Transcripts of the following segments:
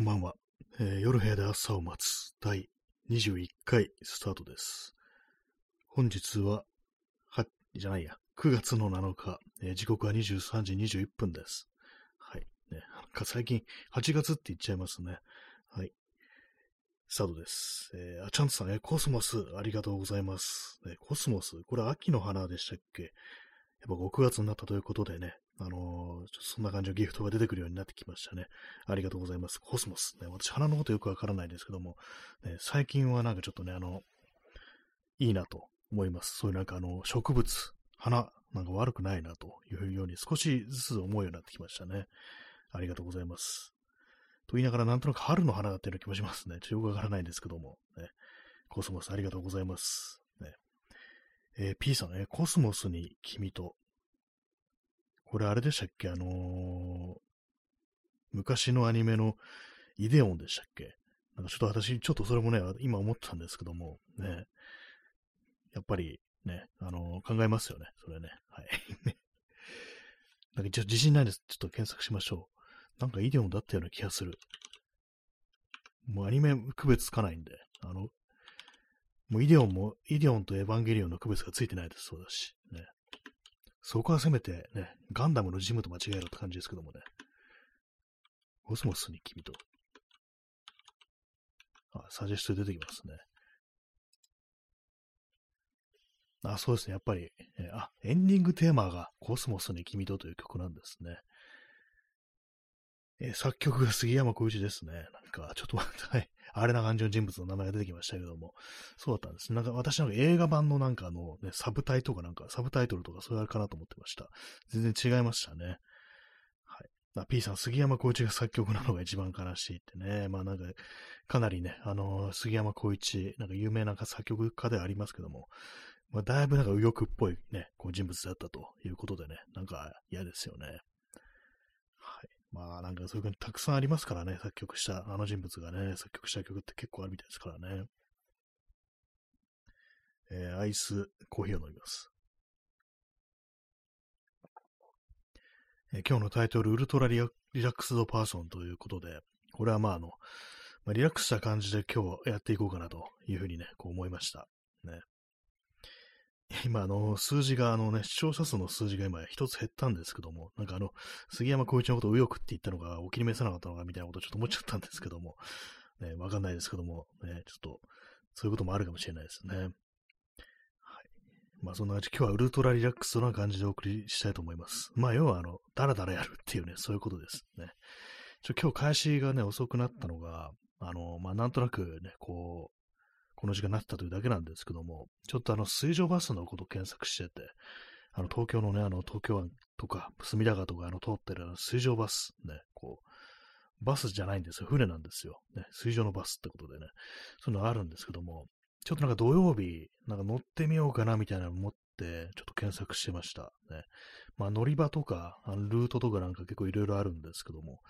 こんばんは、えー夜部屋で朝を待つ第21回スタートです。本日は、は、じゃないや、9月の7日、えー時刻は23時21分です。はい。ね、か最近8月って言っちゃいますね。はい。スタートです。えーあ、チャンツさん、えーコスモス、ありがとうございます。ねコスモス、これ秋の花でしたっけ？やっぱ6月になったということでね、あのーそんな感じのギフトが出てくるようになってきましたね。ありがとうございます。コスモス。ね、私、花のことよくわからないですけども、ね、最近はなんかちょっとね、あの、いいなと思います。そういうなんかあの、植物、花、なんか悪くないなというように少しずつ思うようになってきましたね。ありがとうございます。と言いながらなんとなく春の花だったような気もしますね。ちょっとよくわからないんですけども、ね、コスモスありがとうございます。えー P さんね、コスモスに君と。これあれでしたっけ？あのー昔のアニメのイデオンでしたっけ？なんかちょっと私、ちょっとそれもね、今思ってたんですけども、ね、やっぱりね、あの考えますよね、それね。はい。なんかちょっと自信ないです。ちょっと検索しましょう。なんかイデオンだったような気がする。もうアニメ区別つかないんで、あの、もうイデオンも、イデオンとエヴァンゲリオンの区別がついてないです、そうだし。ね。そこはせめてね、ガンダムのジムと間違えろって感じですけどもね。コスモスに君と。あ、サジェスト出てきますね。あ、そうですね。やっぱり、えあ、エンディングテーマがコスモスに君とという曲なんですね。えー作曲が杉山浩一ですね。なんか、ちょっと待って、はい。あれな感じの人物の名前が出てきましたけども、そうだったんです。なんか私なんか映画版のなんかあの、ね、サブタイとかなんか、サブタイトルとかそれあるかなと思ってました。全然違いましたね。はい。あ P さん、杉山浩一が作曲なのが一番悲しいってね。まあなんか、かなりね、あの杉山浩一、なんか有名な作曲家ではありますけども、まあだいぶなんか右翼っぽいね、こう人物だったということでね、なんか嫌ですよね。まあなんかそういうふうにたくさんありますからね、作曲した、あの人物がね、作曲した曲って結構あるみたいですからね。えーアイスコーヒーを飲みます。えー今日のタイトル、ウルトラリラリラックスドパーソンということで、これはまああの、まあ、リラックスした感じで今日やっていこうかなというふうにね、こう思いました。ね。今、あの、数字が、あのね、視聴者数の数字が今一つ減ったんですけども、なんかあの、杉山浩一のことを右翼って言ったのがお気に召さなかったのかみたいなことをちょっと思っちゃったんですけども、ね、わかんないですけども、ね、ちょっと、そういうこともあるかもしれないですね。はい。まあそんな感じ、今日はウルトラリラックスな感じでお送りしたいと思います。まあ要はあの、ダラダラやるっていうね、そういうことですね。ちょ今日開始がね、遅くなったのが、あの、まあなんとなくね、こう、この時間になってたというだけなんですけども、ちょっとあの、水上バスのことを検索してて、あの、東京のね、あの、東京湾とか、隅田川とか、あの、通ってるあの水上バス、ね、こう、バスじゃないんですよ。船なんですよ。ね、水上のバスってことでね、そういうのあるんですけども、ちょっとなんか土曜日、なんか乗ってみようかなみたいなのを思って、ちょっと検索してました。ね。まあ乗り場とか、あのルートとかなんか結構いろいろあるんですけども、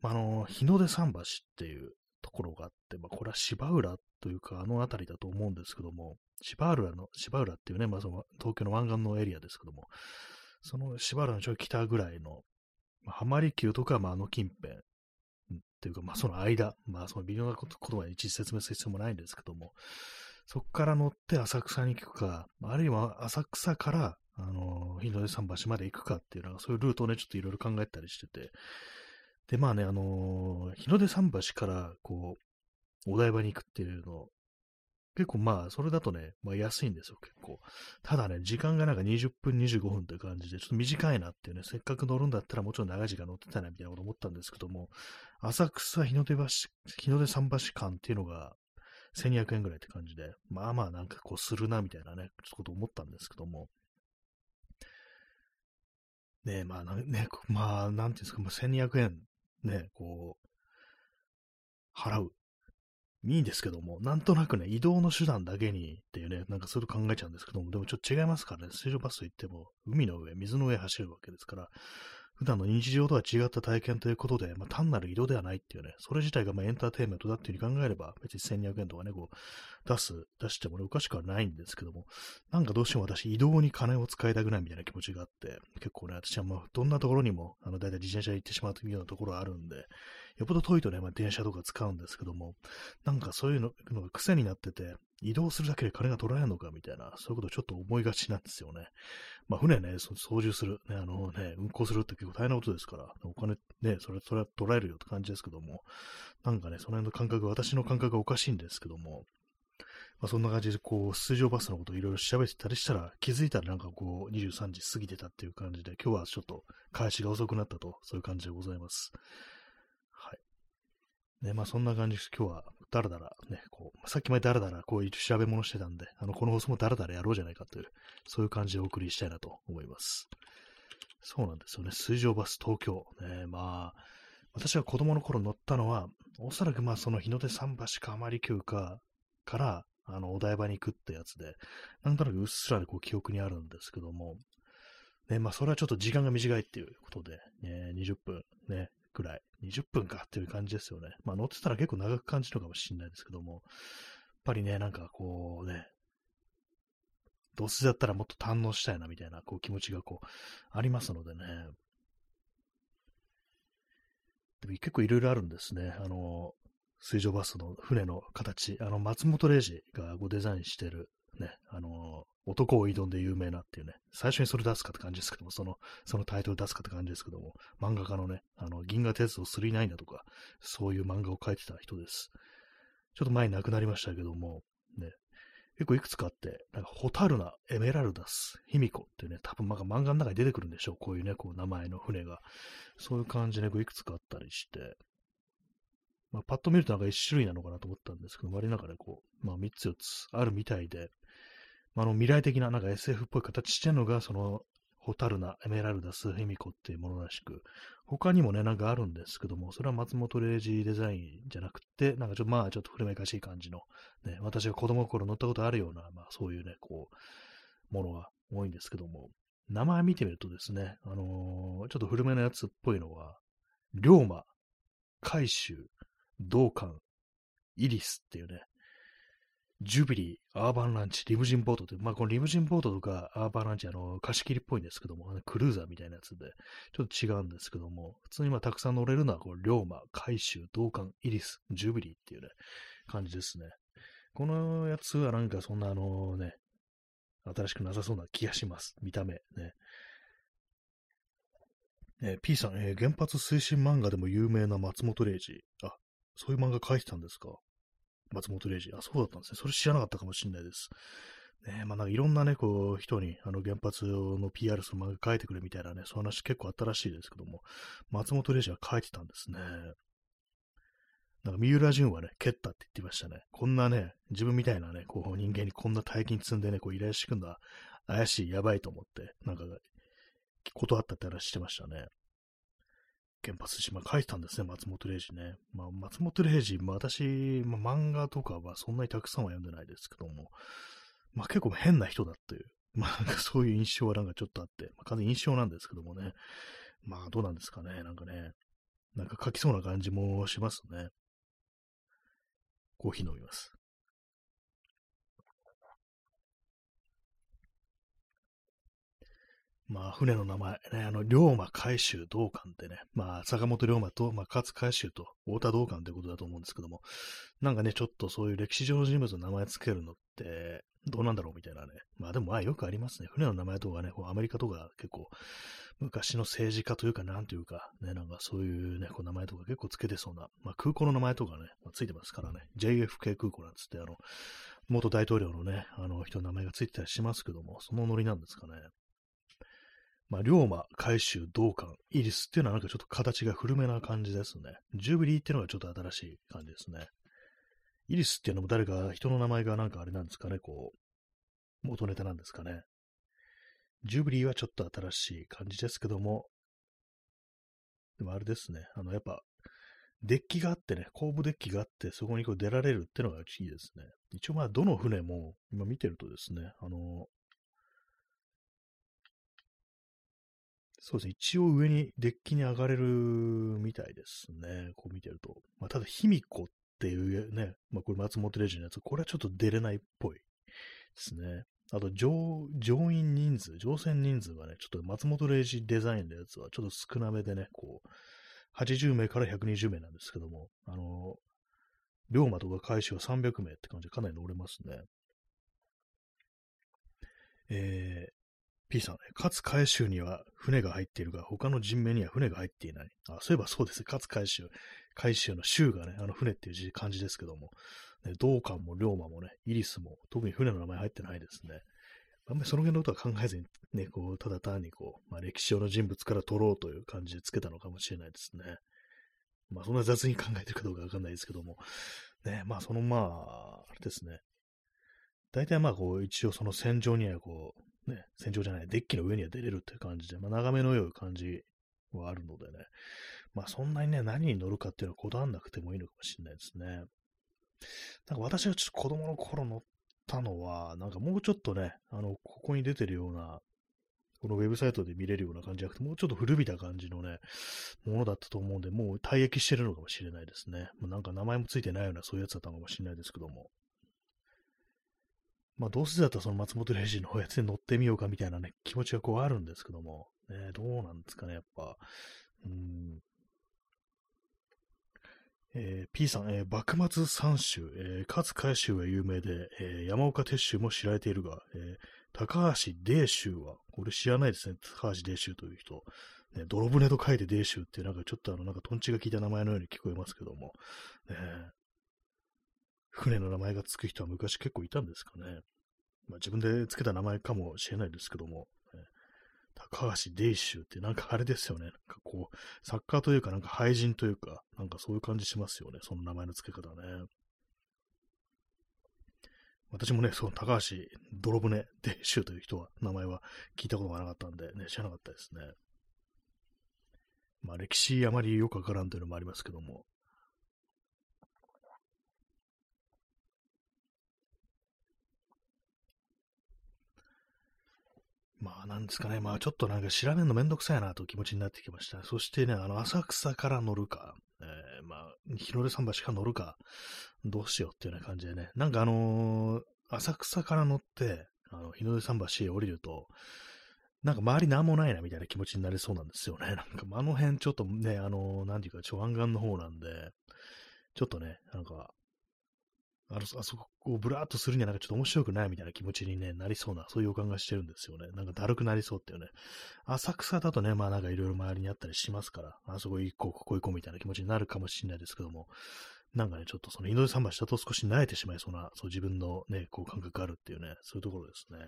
まあ、あの、日の出桟橋っていうところがあって、まあこれは芝浦というかあの辺りだと思うんですけども、芝浦の、芝浦っていうね、まあその東京の湾岸のエリアですけども、その芝浦のちょい北ぐらいの、まあ、浜離宮とか、まああの近辺、っていうか、まあその間、まあその微妙なこと言葉に一時説明する必要もないんですけども、そこから乗って浅草に行くか、あるいは浅草から、あの、日の出桟橋まで行くかっていうのは、そういうルートをね、ちょっといろいろ考えたりしてて、で、まあね、あの日の出桟橋から、こう、お台場に行くっていうの、結構まあ、それだとね、まあ安いんですよ、結構。ただね、時間がなんか20分、25分という感じで、ちょっと短いなっていうね、せっかく乗るんだったらもちろん長い時間乗ってたいなみたいなこと思ったんですけども、浅草日の出橋、日の出桟橋間っていうのが、1200円ぐらいって感じで、まあまあなんかこうするなみたいなね、ちょっとこと思ったんですけども、ねえ、まあ、ね、まあ、なんていうんですか、まあ、1200円、ね、こう、払う。いいんですけども、なんとなくね、移動の手段だけにっていうね、なんかそういうこと考えちゃうんですけども、でもちょっと違いますからね、水上バス行っても、海の上、水の上走るわけですから、普段の日常とは違った体験ということで、まあ、単なる移動ではないっていうね、それ自体がまエンターテインメントだっていうふうに考えれば、別に1200円とかね、こう、出す、出してもね、おかしくはないんですけども、なんかどうしても私、移動に金を使いたくないみたいな気持ちがあって、結構ね、私はまあ、どんなところにも、あの、だいたい自転車で行ってしまうというようなところがあるんで、よっぽど遠いとね、まあ、電車とか使うんですけども、なんかそういうのが癖になってて、移動するだけで金が取られるのかみたいな、そういうことをちょっと思いがちなんですよね。まあ、船ね、操縦する、ね、あのね、運航するって結構大変なことですから、お金ね、それ、それは取られるよって感じですけども、なんかね、その辺の感覚、私の感覚がおかしいんですけども、まあ、そんな感じで、こう、水上バスのことをいろいろ調べてたりしたら、気づいたらなんかこう、23時過ぎてたっていう感じで、今日はちょっと開始が遅くなったと、そういう感じでございます。ね、まあそんな感じです。今日は、だらだら、ね、こう、さっきまでだらだら、こういう調べ物してたんで、あの、この放送もだらだらやろうじゃないかという、そういう感じでお送りしたいなと思います。そうなんですよね。水上バス東京。ね、まあ、私が子供の頃乗ったのは、おそらくまあその日の出桟橋かあまり急かから、あの、お台場に行くってやつで、なんとなくうっすらでこう記憶にあるんですけども、ね、まあ、それはちょっと時間が短いっていうことで、ね、20分、ね、くらい、20分かっていう感じですよね。まあ、乗ってたら結構長く感じるかもしれないですけども、やっぱりね、なんかこうね、どうせだったらもっと堪能したいなみたいなこう気持ちがこう、ありますのでね。でも結構いろいろあるんですね。あの、水上バスの船の形、あの、松本零士がごデザインしてる、ね、あの、男を挑んで有名なっていうね、最初にそれ出すかって感じですけども、その、そのタイトル出すかって感じですけども、漫画家のね、あの、銀河鉄道999だとか、そういう漫画を描いてた人です。ちょっと前に亡くなりましたけども、ね、結構いくつかあって、なんか、ホタルナ、エメラルダス、ヒミコっていうね、多分なんか漫画の中に出てくるんでしょう。こういうね、こう名前の船が。そういう感じで、こういくつかあったりして、まあ、パッと見るとなんか一種類なのかなと思ったんですけど、割りながらこう、まあ、3つ4つあるみたいで、あ、の未来的ななんか SF っぽい形してるのが、その、ホタルナ、エメラルダス、ヘミコっていうものらしく、他にもね、なんかあるんですけども、それは松本零士デザインじゃなくて、なんかちょっと、まあちょっと古めかしい感じの、ね、私が子供の頃乗ったことあるような、まあそういうね、こう、ものが多いんですけども、名前見てみるとですね、あのー、ちょっと古めのやつっぽいのは、龍馬、海舟、道館、イリスっていうね、ジュビリー、アーバンランチ、リムジンボートって、まあこのリムジンボートとかアーバンランチ、あの、貸し切りっぽいんですけども、クルーザーみたいなやつで、ちょっと違うんですけども、普通にまあたくさん乗れるのは、こう、龍馬、海舟、道館、イリス、ジュビリーっていうね、感じですね。このやつはなんかそんなあのね、新しくなさそうな気がします。見た目ね。えー、P さん、えー、原発推進漫画でも有名な松本零士。あ、そういう漫画書いてたんですか？松本零士。あ、そうだったんですね。それ知らなかったかもしれないです。ねまあなんかいろんなね、こう、人に、あの、原発の PR する漫画書いてくれみたいなね、そういう話結構あったらしいですけども、松本零士は書いてたんですね。なんか、三浦淳はね、蹴ったって言ってましたね。こんなね、自分みたいなね、こう、人間にこんな大金積んでね、こう、依頼してくんだ、怪しい、やばいと思って、なんか、断ったって話してましたね。原発島書いてたんですね、松本零士ね。まあ、松本零士、まあ、私、まあ、漫画とかはそんなにたくさんは読んでないですけども、まあ、結構変な人だっていう、まあ、なんかそういう印象はなんかちょっとあって、まあ、完全に印象なんですけどもね。まあ、どうなんですかね、なんかね。なんか書きそうな感じもしますね。コーヒー飲みます。まあ、船の名前、ね、あの、龍馬海舟道館ってね、まあ、坂本龍馬と、まあ、勝海舟と太田道館ってことだと思うんですけども、なんかね、ちょっとそういう歴史上の人物の名前つけるのって、どうなんだろうみたいなね。まあでもまあよくありますね。船の名前とかね、こうアメリカとか結構昔の政治家というかなんというか、ね、なんかそういうね、こう名前とか結構つけてそうな、まあ空港の名前とかね、まあ、ついてますからね。JFK 空港なんつって、あの、元大統領のね、あの人の名前がついてたりしますけども、そのノリなんですかね。まあ、龍馬、海舟、道館、イリスっていうのはなんかちょっと形が古めな感じですね。ジュビリーっていうのがちょっと新しい感じですね。イリスっていうのも誰か人の名前がなんかあれなんですかね、こう、元ネタなんですかね。ジュビリーはちょっと新しい感じですけども、でもあれですね、あの、やっぱ、デッキがあってね、後部デッキがあって、そこにこう出られるっていうのがいいですね。一応まあ、どの船も、今見てるとですね、あの、そうですね。一応上にデッキに上がれるみたいですね。こう見てると。まあ、ただ、卑弥呼っていうね、まあ、これ松本零士のやつ、これはちょっと出れないっぽいですね。あと乗、乗員人数、乗船人数がね、ちょっと松本零士デザインのやつはちょっと少なめでね、こう、80名から120名なんですけども、あの、龍馬とか海舟は300名って感じでかなり乗れますね。えー、P さん、勝海舟には船が入っているが、他の人名には船が入っていない。あ、そういえばそうです。勝海舟。海舟の舟がね、あの船っていう漢字ですけども、ね、道館も龍馬もね、イリスも、特に船の名前入ってないですね。あんまりその辺のことは考えずに、ね、こう、ただ単にこう、まあ、歴史上の人物から取ろうという感じでつけたのかもしれないですね。まあ、そんな雑に考えてるかどうかわかんないですけども、ね、まあ、その、まあ、あれですね。大体まあ、こう、一応その戦場にはこう、ね、戦場じゃない、デッキの上には出れるっていう感じで、まあ、眺めの良い感じはあるのでね、まあ、そんなにね、何に乗るかっていうのはこだわんなくてもいいのかもしれないですね。なんか私がちょっと子供の頃乗ったのは、なんかもうちょっとね、あの、ここに出てるような、このウェブサイトで見れるような感じじゃなくて、もうちょっと古びた感じのね、ものだったと思うんで、もう退役してるのかもしれないですね。もうなんか名前もついてないようなそういうやつだったのかもしれないですけども。まあ、どうせだったらその松本零士のやつに乗ってみようかみたいなね、気持ちがこうあるんですけども、ね、どうなんですかね、やっぱ。うん。えー、P さん、えー、幕末三州、えー、勝海舟は有名で、えー、山岡鉄舟も知られているが、えー、高橋泥舟は、これ知らないですね、高橋泥舟という人。ね、泥船と書いて泥舟ってなんかちょっとあの、なんかトンチが効いた名前のように聞こえますけども、ね、船の名前がつく人は昔結構いたんですかね。まあ、自分でつけた名前かもしれないですけども、高橋デイシュってなんかあれですよね。なんかこう、サッカーというかなんか廃人というか、なんかそういう感じしますよね。その名前の付け方ね。私もね、その高橋泥船デイシュという人は、名前は聞いたことがなかったんでね、知らなかったですね。まあ歴史あまりよくわからんというのもありますけども、まあ、なんですかね。まあ、ちょっとなんか調べるのめんどくさいなと気持ちになってきました。そしてね、あの、浅草から乗るか、えー、まあ、日の出桟橋から乗るか、どうしようっていうような感じでね。なんかあのー、浅草から乗って、あの、日の出桟橋へ降りると、なんか周りなんもないなみたいな気持ちになりそうなんですよね。なんかあの辺ちょっとね、あのー、なんていうか、ちょ、湾岸の方なんで、ちょっとね、なんか、あの、あそこをブラーっとするにはなんかちょっと面白くないみたいな気持ちに、ね、なりそうな、そういう予感がしてるんですよね。なんかだるくなりそうっていうね。浅草だとね、まあなんかいろいろ周りにあったりしますから、あそこ行こう、ここ行こうみたいな気持ちになるかもしれないですけども、なんかね、ちょっとその井上桟橋だと少し慣れてしまいそうな、そう自分のね、こう感覚があるっていうね、そういうところですね。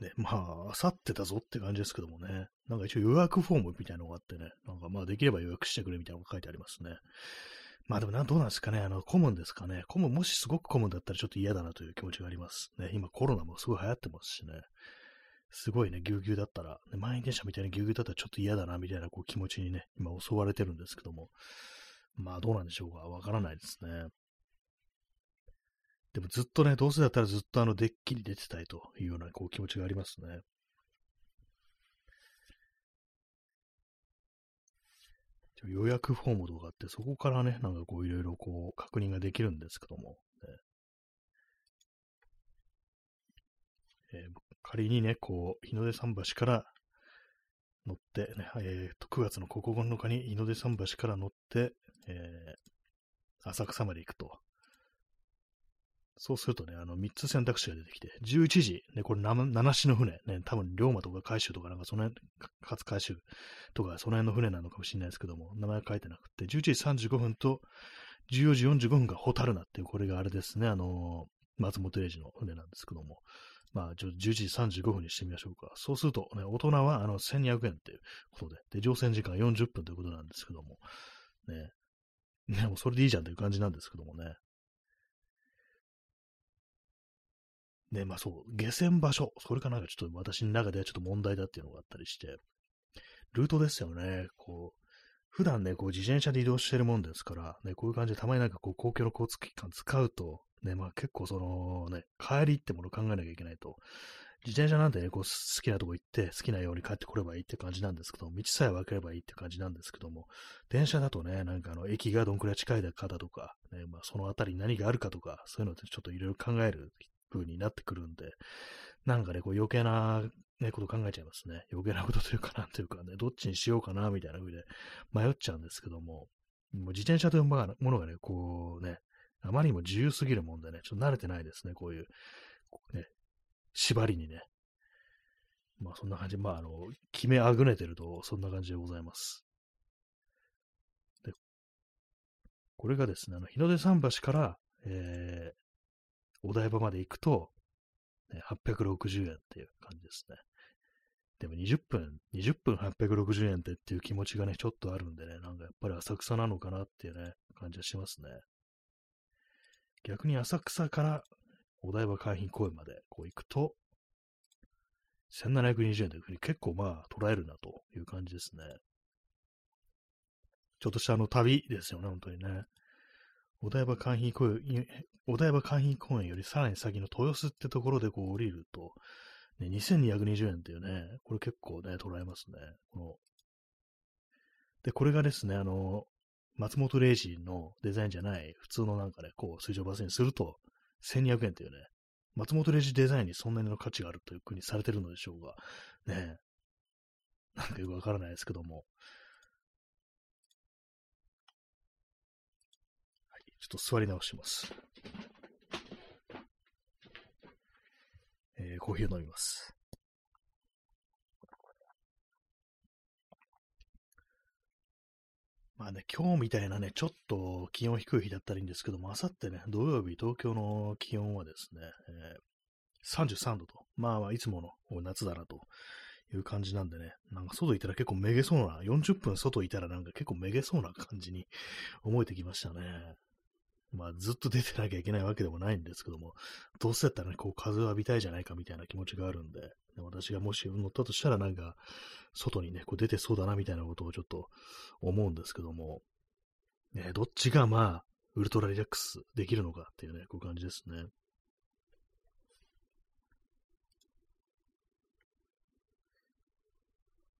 ね、まあ、あさってだぞって感じですけどもね。なんか一応予約フォームみたいなのがあってね。なんかまあできれば予約してくれみたいなのが書いてありますね。まあでもな、どうなんですかね。あの、混むんですかね。混む、もしすごく混むんだったらちょっと嫌だなという気持ちがあります。ね、今コロナもすごい流行ってますしね。すごいね、ぎゅうぎゅうだったら、ね、満員電車みたいにぎゅうぎゅうだったらちょっと嫌だなみたいなこう気持ちにね、今襲われてるんですけども。まあどうなんでしょうか。わからないですね。でもずっとね、どうせだったらずっとあのデッキに出てたいというようなこう気持ちがありますね。予約フォームとかあって、そこからね、なんかこういろいろこう確認ができるんですけども、ねえー、仮にね、こう、日の出桟橋から乗って、ね、えー、9月の9日に日の出桟橋から乗って、えー、浅草まで行くと。そうするとね、あの、3つ選択肢が出てきて、11時、ね、これ、七種の船、ね、多分、龍馬とか海舟とかなんか、その辺、勝海舟とか、その辺の船なのかもしれないですけども、名前書いてなくて、11時35分と、14時45分がホタルナっていう、これがあれですね、あのー、松本零士の船なんですけども、まあ、11時35分にしてみましょうか。そうすると、ね、大人は、あの、1200円っていうことで、で、乗船時間40分ということなんですけども、ね、ね、もうそれでいいじゃんという感じなんですけどもね。ね、まあそう、下船場所、それかなんかちょっと私の中ではちょっと問題だっていうのがあったりして、ルートですよね、こう、普段ね、こう自転車で移動してるもんですから、ね、こういう感じでたまになんかこう公共の交通機関使うと、ね、まあ結構そのね、帰りってものを考えなきゃいけないと、自転車なんてね、こう好きなとこ行って好きなように帰ってこればいいって感じなんですけど、道さえ分ければいいって感じなんですけども、電車だとね、なんかあの、駅がどんくらい近いかだとか、ね、まあそのあたりに何があるかとか、そういうのってちょっといろいろ考える風になってくるんで、なんかね、こう余計なね、こと考えちゃいますね。余計なことというか、なんというかね、どっちにしようかな、みたいな風で迷っちゃうんですけども、もう自転車というものがね、こうね、あまりにも自由すぎるもんでね、ちょっと慣れてないですね、こういう、ね、縛りにね。まあそんな感じ、まああの、決めあぐねてると、そんな感じでございます。で、これがですね、あの、日の出桟橋から、えー、お台場まで行くと、ね、860円っていう感じですね。でも20分、20分860円ってっていう気持ちがね、ちょっとあるんでね、なんかやっぱり浅草なのかなっていうね、感じがしますね。逆に浅草からお台場海浜公園までこう行くと、1720円というふうに結構まあ捉えるなという感じですね。ちょっとしたあの旅ですよね、本当にね。お台場海浜公園、お台場海浜公園よりさらに先の豊洲ってところでこう降りると、ね、2220円っていうね、これ結構ね、捉えますね。こので、これがですね、あの、松本零士のデザインじゃない、普通のなんかね、こう、水上バスにすると、1200円っていうね、松本零士デザインにそんなにの価値があるというふうにされてるのでしょうが、ね、なんかよくわからないですけども。はい、ちょっと座り直します。えー、コーヒーを飲みます。まあね、今日みたいなね、ちょっと気温低い日だったらいいんですけども、あさってね、土曜日、東京の気温はですね、えー、33度と、まあまあ、いつもの夏だなという感じなんでね、なんか外いたら結構めげそうな、40分外いたらなんか結構めげそうな感じに思えてきましたね。まあ、ずっと出てなきゃいけないわけでもないんですけども、どうせやったらね、こう、風を浴びたいじゃないかみたいな気持ちがあるんで、私がもし乗ったとしたらなんか、外にね、こう出てそうだなみたいなことをちょっと思うんですけども、ね、どっちがまあ、ウルトラリラックスできるのかっていうね、こういう感じですね。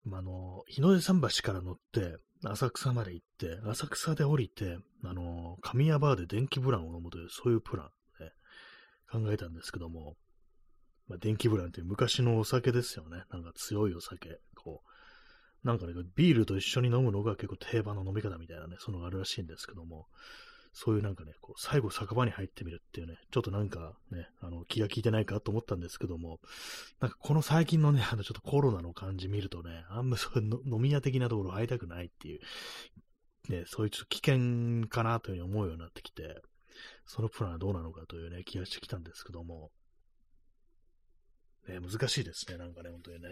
まあ、あの、日の出桟橋から乗って、浅草まで行って、浅草で降りて、あの、神谷バーで電気ブランを飲むという、そういうプラン、ね、考えたんですけども、まあ、電気ブランって昔のお酒ですよね。なんか強いお酒。こう、なんかね、ビールと一緒に飲むのが結構定番の飲み方みたいなね、そのがあるらしいんですけども、そういうなんかね、こう最後酒場に入ってみるっていうね、ちょっとなんかね、あの気が利いてないかと思ったんですけども、なんかこの最近のね、あのちょっとコロナの感じ見るとね、あんまそういう飲み屋的なところ入りたくないっていう、ね、そういうちょっと危険かなというふうに思うようになってきて、そのプランはどうなのかというね、気がしてきたんですけども、ね、難しいですね、なんかね、本当にね。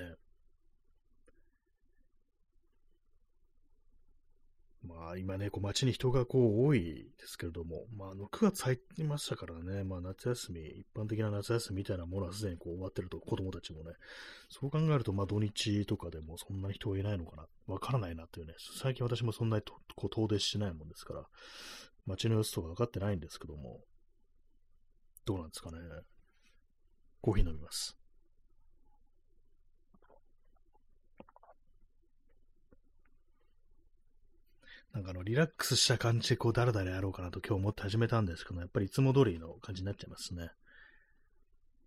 まあ今ね、こう街に人がこう多いですけれども、まああの9月入りましたからね、まあ夏休み、一般的な夏休みみたいなものはすでにこう終わってると、子供たちもね、そう考えるとまあ土日とかでもそんなに人はいないのかな、わからないなっていうね、最近私もそんなにこう遠出しないもんですから、街の様子とか分かってないんですけども、どうなんですかね。コーヒー飲みます。なんかあの、リラックスした感じでこう、だらだらやろうかなと今日思って始めたんですけど、やっぱりいつも通りの感じになっちゃいますね。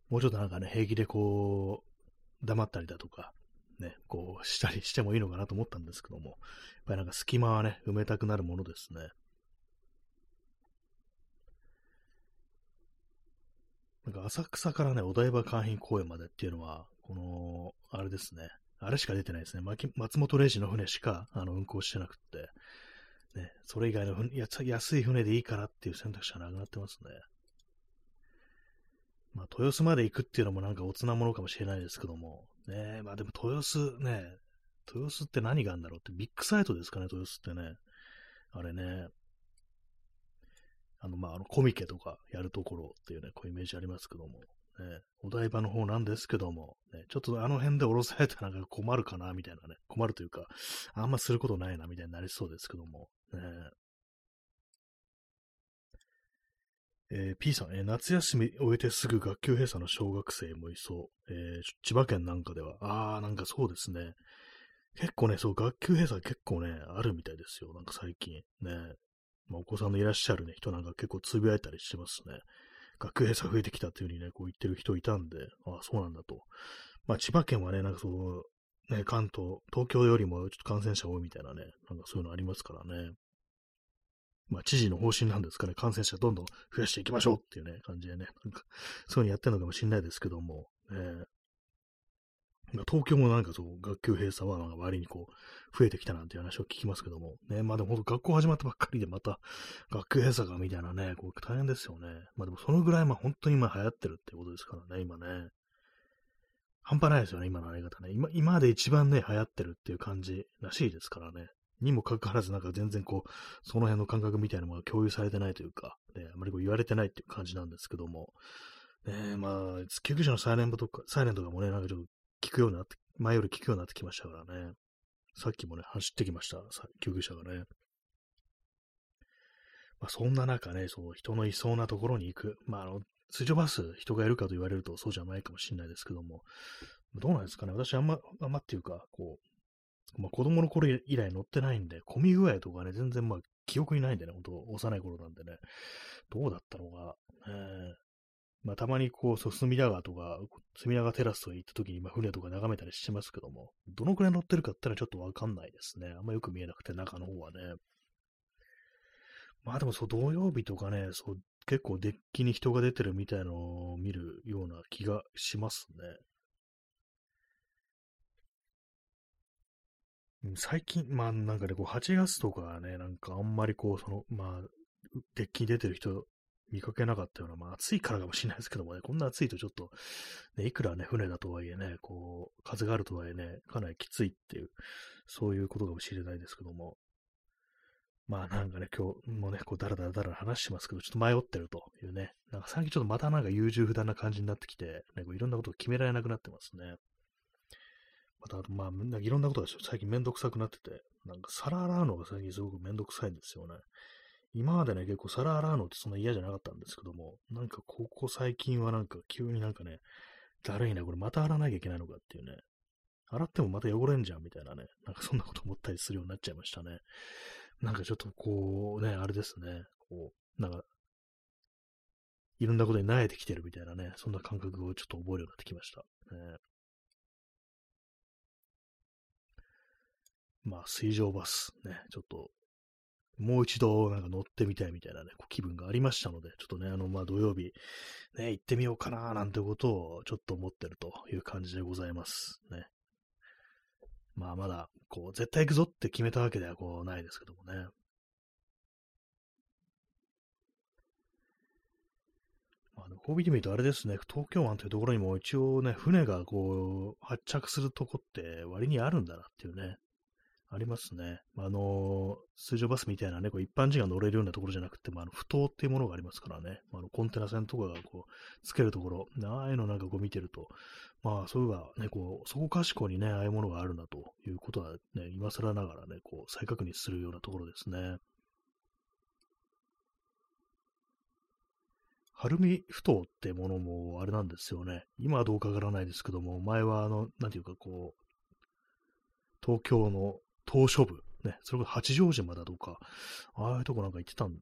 もうちょっとなんかね、平気でこう、黙ったりだとか、ね、こう、したりしてもいいのかなと思ったんですけども、やっぱりなんか隙間はね、埋めたくなるものですね。なんか浅草からね、お台場海浜公園までっていうのは、この、あれですね。あれしか出てないですね。松本零士の船しかあの運航してなくって、ね、それ以外の安い船でいいからっていう選択肢はなくなってますね。まあ、豊洲まで行くっていうのもなんかおつなものかもしれないですけども、ね、まあでも豊洲ね、豊洲って何があるんだろうって、ビッグサイトですかね、豊洲ってね。あれね、あの、まあ、あの、コミケとかやるところっていうね、こういうイメージありますけども、ね、お台場の方なんですけども、ね、ちょっとあの辺で降ろされたらなんか困るかな、みたいなね、困るというか、あんますることないな、みたいになりそうですけども、ね、えー、P さん、えー、夏休み終えてすぐ学級閉鎖の小学生もいそう。えー、千葉県なんかでは。あー、なんかそうですね。結構ね、そう、学級閉鎖結構ね、あるみたいですよ。なんか最近。ね。まあ、お子さんのいらっしゃるね、人なんか結構つぶやいたりしてますね。学閉鎖増えてきたっていうふうにね、こう言ってる人いたんで、ああ、そうなんだと。まあ千葉県はね、なんかその、ね、関東、東京よりもちょっと感染者多いみたいなね、なんかそういうのありますからね。まあ、知事の方針なんですかね、感染者どんどん増やしていきましょうっていうね、感じでね、なんか、そういうのやってるのかもしれないですけども、えー、東京もなんかそう、学級閉鎖はなんか割にこう、増えてきたなんていう話を聞きますけども、ね、まあでも本当学校始まったばっかりでまた、学級閉鎖がみたいなね、こう大変ですよね。まあでもそのぐらいまあ本当に今流行ってるってことですからね、今ね。半端ないですよね、今のあり方ね。今、今まで一番ね、流行ってるっていう感じらしいですからね。にもかかわらず、なんか全然こう、その辺の感覚みたいなものが共有されてないというか、ね、あまりこう言われてないっていう感じなんですけども、ね、まあ、救急車のサイレントとか、サイレントとかもね、なんかちょっと聞くようになって、前より聞くようになってきましたからね。さっきもね、走ってきました、救急車がね。まあ、そんな中ね、その人のいそうなところに行く。まあ、あの、水上バス、人がいるかと言われるとそうじゃないかもしれないですけども、どうなんですかね。私あんま、あんまっていうか、こう、まあ、子供の頃以来乗ってないんで、混み具合とかね、全然まあ、記憶にないんでね、ほんと幼い頃なんでね、どうだったのか、えー、まあ、たまにこう、そう、隅田川とか、隅田川テラスとか行った時に、まあ、船とか眺めたりしてますけども、どのくらい乗ってるかってのはちょっとわかんないですね。あんまよく見えなくて、中の方はね。まあでもそう、土曜日とかね、そう、結構デッキに人が出てるみたいのを見るような気がしますね。最近、まあなんかね、こう8月とかね、なんかあんまりこう、その、まあ、デッキに出てる人見かけなかったような、まあ暑いからかもしれないですけどもね、こんな暑いとちょっと、ね、いくらね、船だとはいえね、こう、風があるとはいえね、かなりきついっていう、そういうことかもしれないですけども、まあなんかね、今日もね、こう、だらだらだら話してますけど、ちょっと迷ってるというね、なんか最近ちょっとまたなんか優柔不断な感じになってきて、ね、こういろんなことを決められなくなってますね。また、まあ、いろんなことが最近めんどくさくなってて、なんか皿洗うのが最近すごくめんどくさいんですよね。今までね、結構皿洗うのってそんな嫌じゃなかったんですけども、なんかここ最近はなんか急になんかね、だるいな、これまた洗わなきゃいけないのかっていうね、洗ってもまた汚れんじゃんみたいなね、なんかそんなこと思ったりするようになっちゃいましたね。なんかちょっとこうね、あれですね、こう、なんか、いろんなことに慣れてきてるみたいなね、そんな感覚をちょっと覚えるようになってきました。ね、まあ、水上バス、ね、ちょっと、もう一度なんか乗ってみたいみたいなね、こう気分がありましたので、ちょっとね、あの、まあ土曜日、ね、行ってみようかななんてことをちょっと思ってるという感じでございます。ね。まあまだ、こう、絶対行くぞって決めたわけではこうないですけどもね。まあ、こう見てみるとあれですね、東京湾というところにも一応ね、船がこう、発着するとこって割にあるんだなっていうね、ありますね。あの、水上バスみたいなね、こう一般人が乗れるようなところじゃなくて、まあ、の、不当っていうものがありますからね。あの、コンテナ船とかがこう、つけるところ、ああいうのなんかこう見てると、まあ、そういうはね、こう、そこかしこにね、ああいうものがあるなということはね、今更ながらね、こう、再確認するようなところですね。ハルミふ頭ってものもあれなんですよね。今はどうかわからないですけども、前はあの、なんていうかこう、東京の島し部、ね、それこそ八丈島だとか、ああいうとこなんか行ってたん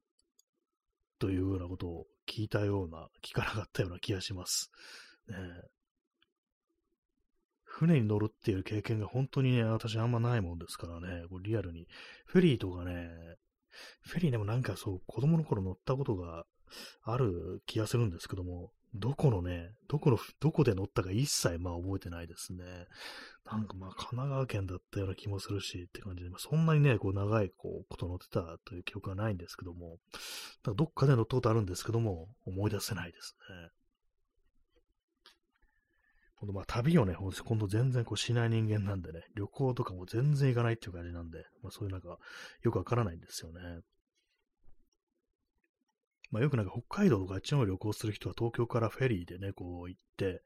というようなことを聞いたような、聞かなかったような気がします。ね、船に乗るっていう経験が本当にね、私あんまないもんですからね、これリアルに。フェリーとかね、フェリーでもなんかそう、子供の頃乗ったことがある気がするんですけども、どこのね、どこの、どこで乗ったか一切まあ覚えてないですね。なんかまあ神奈川県だったような気もするしって感じで、まあ、そんなにね、こう長いこうこと乗ってたという記憶はないんですけども、どっかで乗ったことあるんですけども、思い出せないですね。ほんとまあ旅をね、今度全然こうしない人間なんでね、旅行とかも全然行かないっていう感じなんで、まあそういうなんかよくわからないんですよね。まあよくなんか北海道とかあっちの方旅行する人は東京からフェリーでね、こう行って、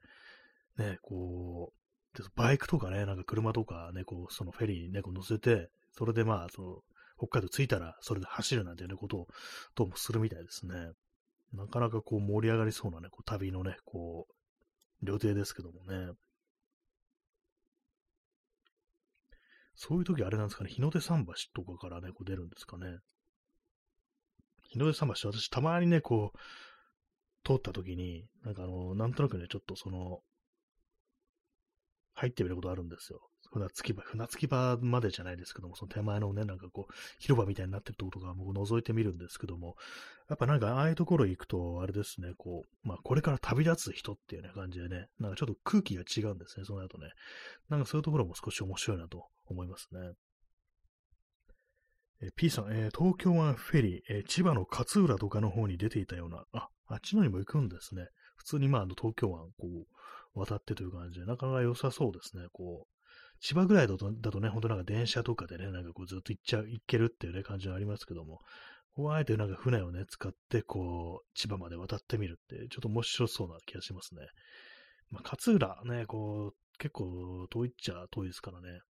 ね、こう、バイクとかね、なんか車とかね、こう、そのフェリーにね、こう乗せて、それでまあ、その、北海道着いたら、それで走るなんていうね、ことを、どうもするみたいですね。なかなかこう、盛り上がりそうなね、こう旅のね、こう、旅程ですけどもね。そういう時あれなんですかね、日の出桟橋とかからね、こう出るんですかね。日の出桟橋、私たまにね、こう、通った時に、なんかあの、なんとなくね、ちょっとその、入ってみることあるんですよ。船着き場、船着き場までじゃないですけども、その手前のね、なんかこう、広場みたいになってるところとか僕覗いてみるんですけども、やっぱなんかああいうところ行くと、あれですね、こう、まあこれから旅立つ人っていうね、感じでね、なんかちょっと空気が違うんですね、その後ね。なんかそういうところも少し面白いなと思いますね。え P さん、えー、東京湾フェリー、えー、千葉の勝浦とかの方に出ていたような、あ、あっちのにも行くんですね。普通にまあ、あの東京湾、こう、渡ってという感じで、なかなか良さそうですね。こう、千葉ぐらいだとだとね、ほんとなんか電車とかでね、なんかこうずっと行っちゃう、行けるっていうね、感じはありますけども、こうあえてなんか船をね、使って、こう、千葉まで渡ってみるって、ちょっと面白そうな気がしますね。まあ、勝浦ね、こう、結構遠いっちゃ遠いですからね。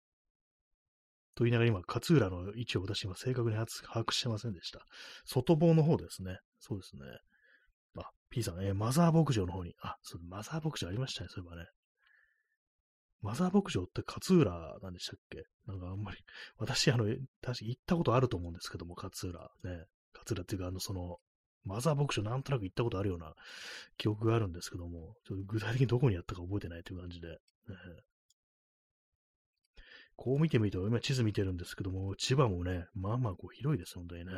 と言いながら今、勝浦の位置を私今正確に把握してませんでした。外房の方ですね。そうですね。あ、P さん、えー、マザー牧場の方に、あ、そう、マザー牧場ありましたね、そういえばね。マザー牧場って勝浦なんでしたっけ？なんかあんまり、私、あの、確か行ったことあると思うんですけども、勝浦。ね。勝浦っていうか、あの、その、マザー牧場なんとなく行ったことあるような記憶があるんですけども、ちょっと具体的にどこにあったか覚えてないという感じで。こう見てみると、今地図見てるんですけども、千葉もね、まあまあこう広いです、本当にね。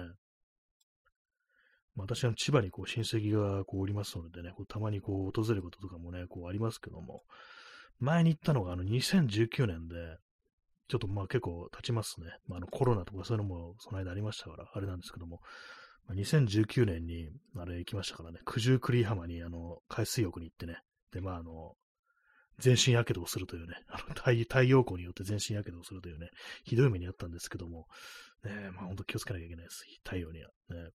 私は千葉にこう親戚がこうおりますのでね、こうたまにこう訪れることとかもね、こうありますけども、前に行ったのがあの2019年で、ちょっとまあ結構経ちますね。まあ、あのコロナとかそういうのもその間ありましたから、あれなんですけども、まあ、2019年にあれ行きましたからね、九十九里浜にあの海水浴に行ってね、で、まああの、全身火傷をするというね、あの太太陽光によって全身火傷をするというね、ひどい目にあったんですけども、ね、まあ本当気をつけなきゃいけないです。太陽には。ね、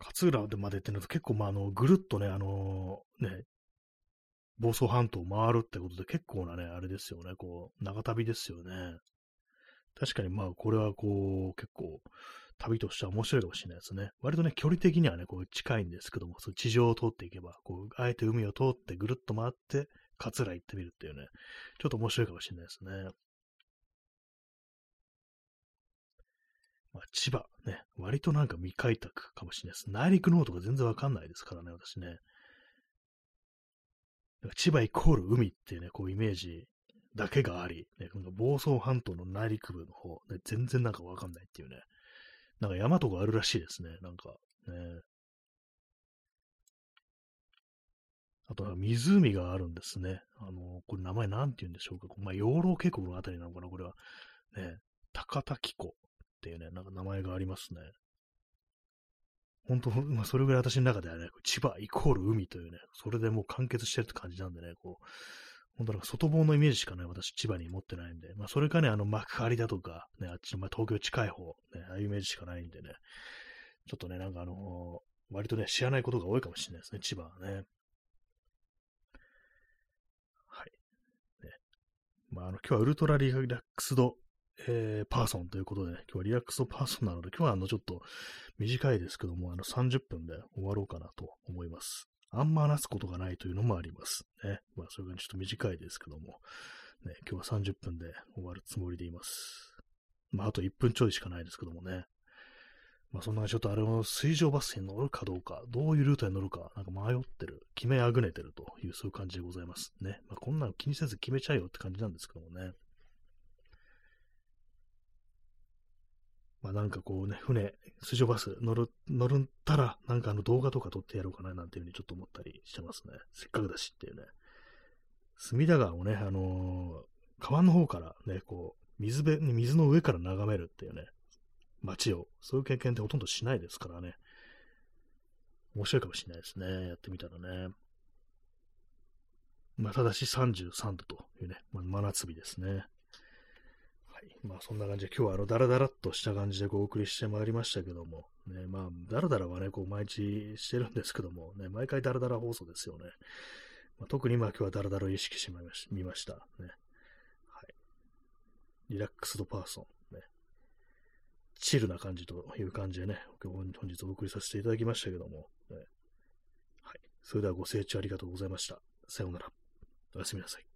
勝浦までってなると結構、まあ、あの、ぐるっとね、あのね、房総半島を回るってことで結構なね、あれですよね、こう、長旅ですよね。確かにまあ、これはこう、結構、旅としては面白いかもしれないですね。割とね、距離的にはね、こう、近いんですけども、そ地上を通っていけば、こう、あえて海を通ってぐるっと回って、桂行ってみるっていうね、ちょっと面白いかもしれないですね。まあ、千葉、ね、割となんか未開拓かもしれないです。内陸の方とか全然わかんないですからね、私ね。千葉イコール海っていうね、こうイメージだけがあり、ね、房総半島の内陸部の方、ね、全然なんかわかんないっていうね。なんか山とかあるらしいですね、なんか。ね、あとは湖があるんですね。あの、これ名前なんて言うんでしょうか。まあ、養老渓谷のあたりなのかな、これは。ね、高滝湖っていうね、なんか名前がありますね。本当、まあ、それぐらい私の中ではね、千葉イコール海というね、それでもう完結してるって感じなんでね、こう、本当なんか外房のイメージしかね、私千葉に持ってないんで、まあそれかね、あの幕張だとか、ね、あっちの、まあ、東京近い方、ね、ああいうイメージしかないんでね、ちょっとね、なんかあのー、割とね、知らないことが多いかもしれないですね、千葉はね。はい。ね。まあ、あの、今日はウルトラリラックスドえー、パーソンということで、ね今日はリラックスドパーソンなので、今日はあのちょっと短いですけども、あの30分で終わろうかなと思います。あんま話すことがないというのもあります。ね。まあ、それがちょっと短いですけども、ね、今日は30分で終わるつもりでいます。まあ、あと1分ちょいしかないですけどもね。まあ、そんなちょっとあれを水上バスに乗るかどうか、どういうルートに乗るか、なんか迷ってる、決めあぐねてるという、そういう感じでございますね。まあ、こんなの気にせず決めちゃえよって感じなんですけどもね。まあなんかこうね、船、水上バス乗る、乗るんたら、なんかあの動画とか撮ってやろうかななんていうふうにちょっと思ったりしてますね。せっかくだしっていうね。隅田川をね、あのー、川の方からね、こう、水辺、水の上から眺めるっていうね、街を、そういう経験ってほとんどしないですからね。面白いかもしれないですね。やってみたらね。まあ、ただし33度というね、まあ、真夏日ですね。まあそんな感じで、今日はあの、ダラダラっとした感じでこうお送りしてまいりましたけども、ね、まあ、ダラダラはね、こう毎日してるんですけども、ね、毎回ダラダラ放送ですよね。まあ、特にまあ今日はダラダラを意識してみました。ね。はい。リラックスドパーソン。ね。チルな感じという感じでね、本日お送りさせていただきましたけども、ね。はい。それではご清聴ありがとうございました。さようなら。おやすみなさい。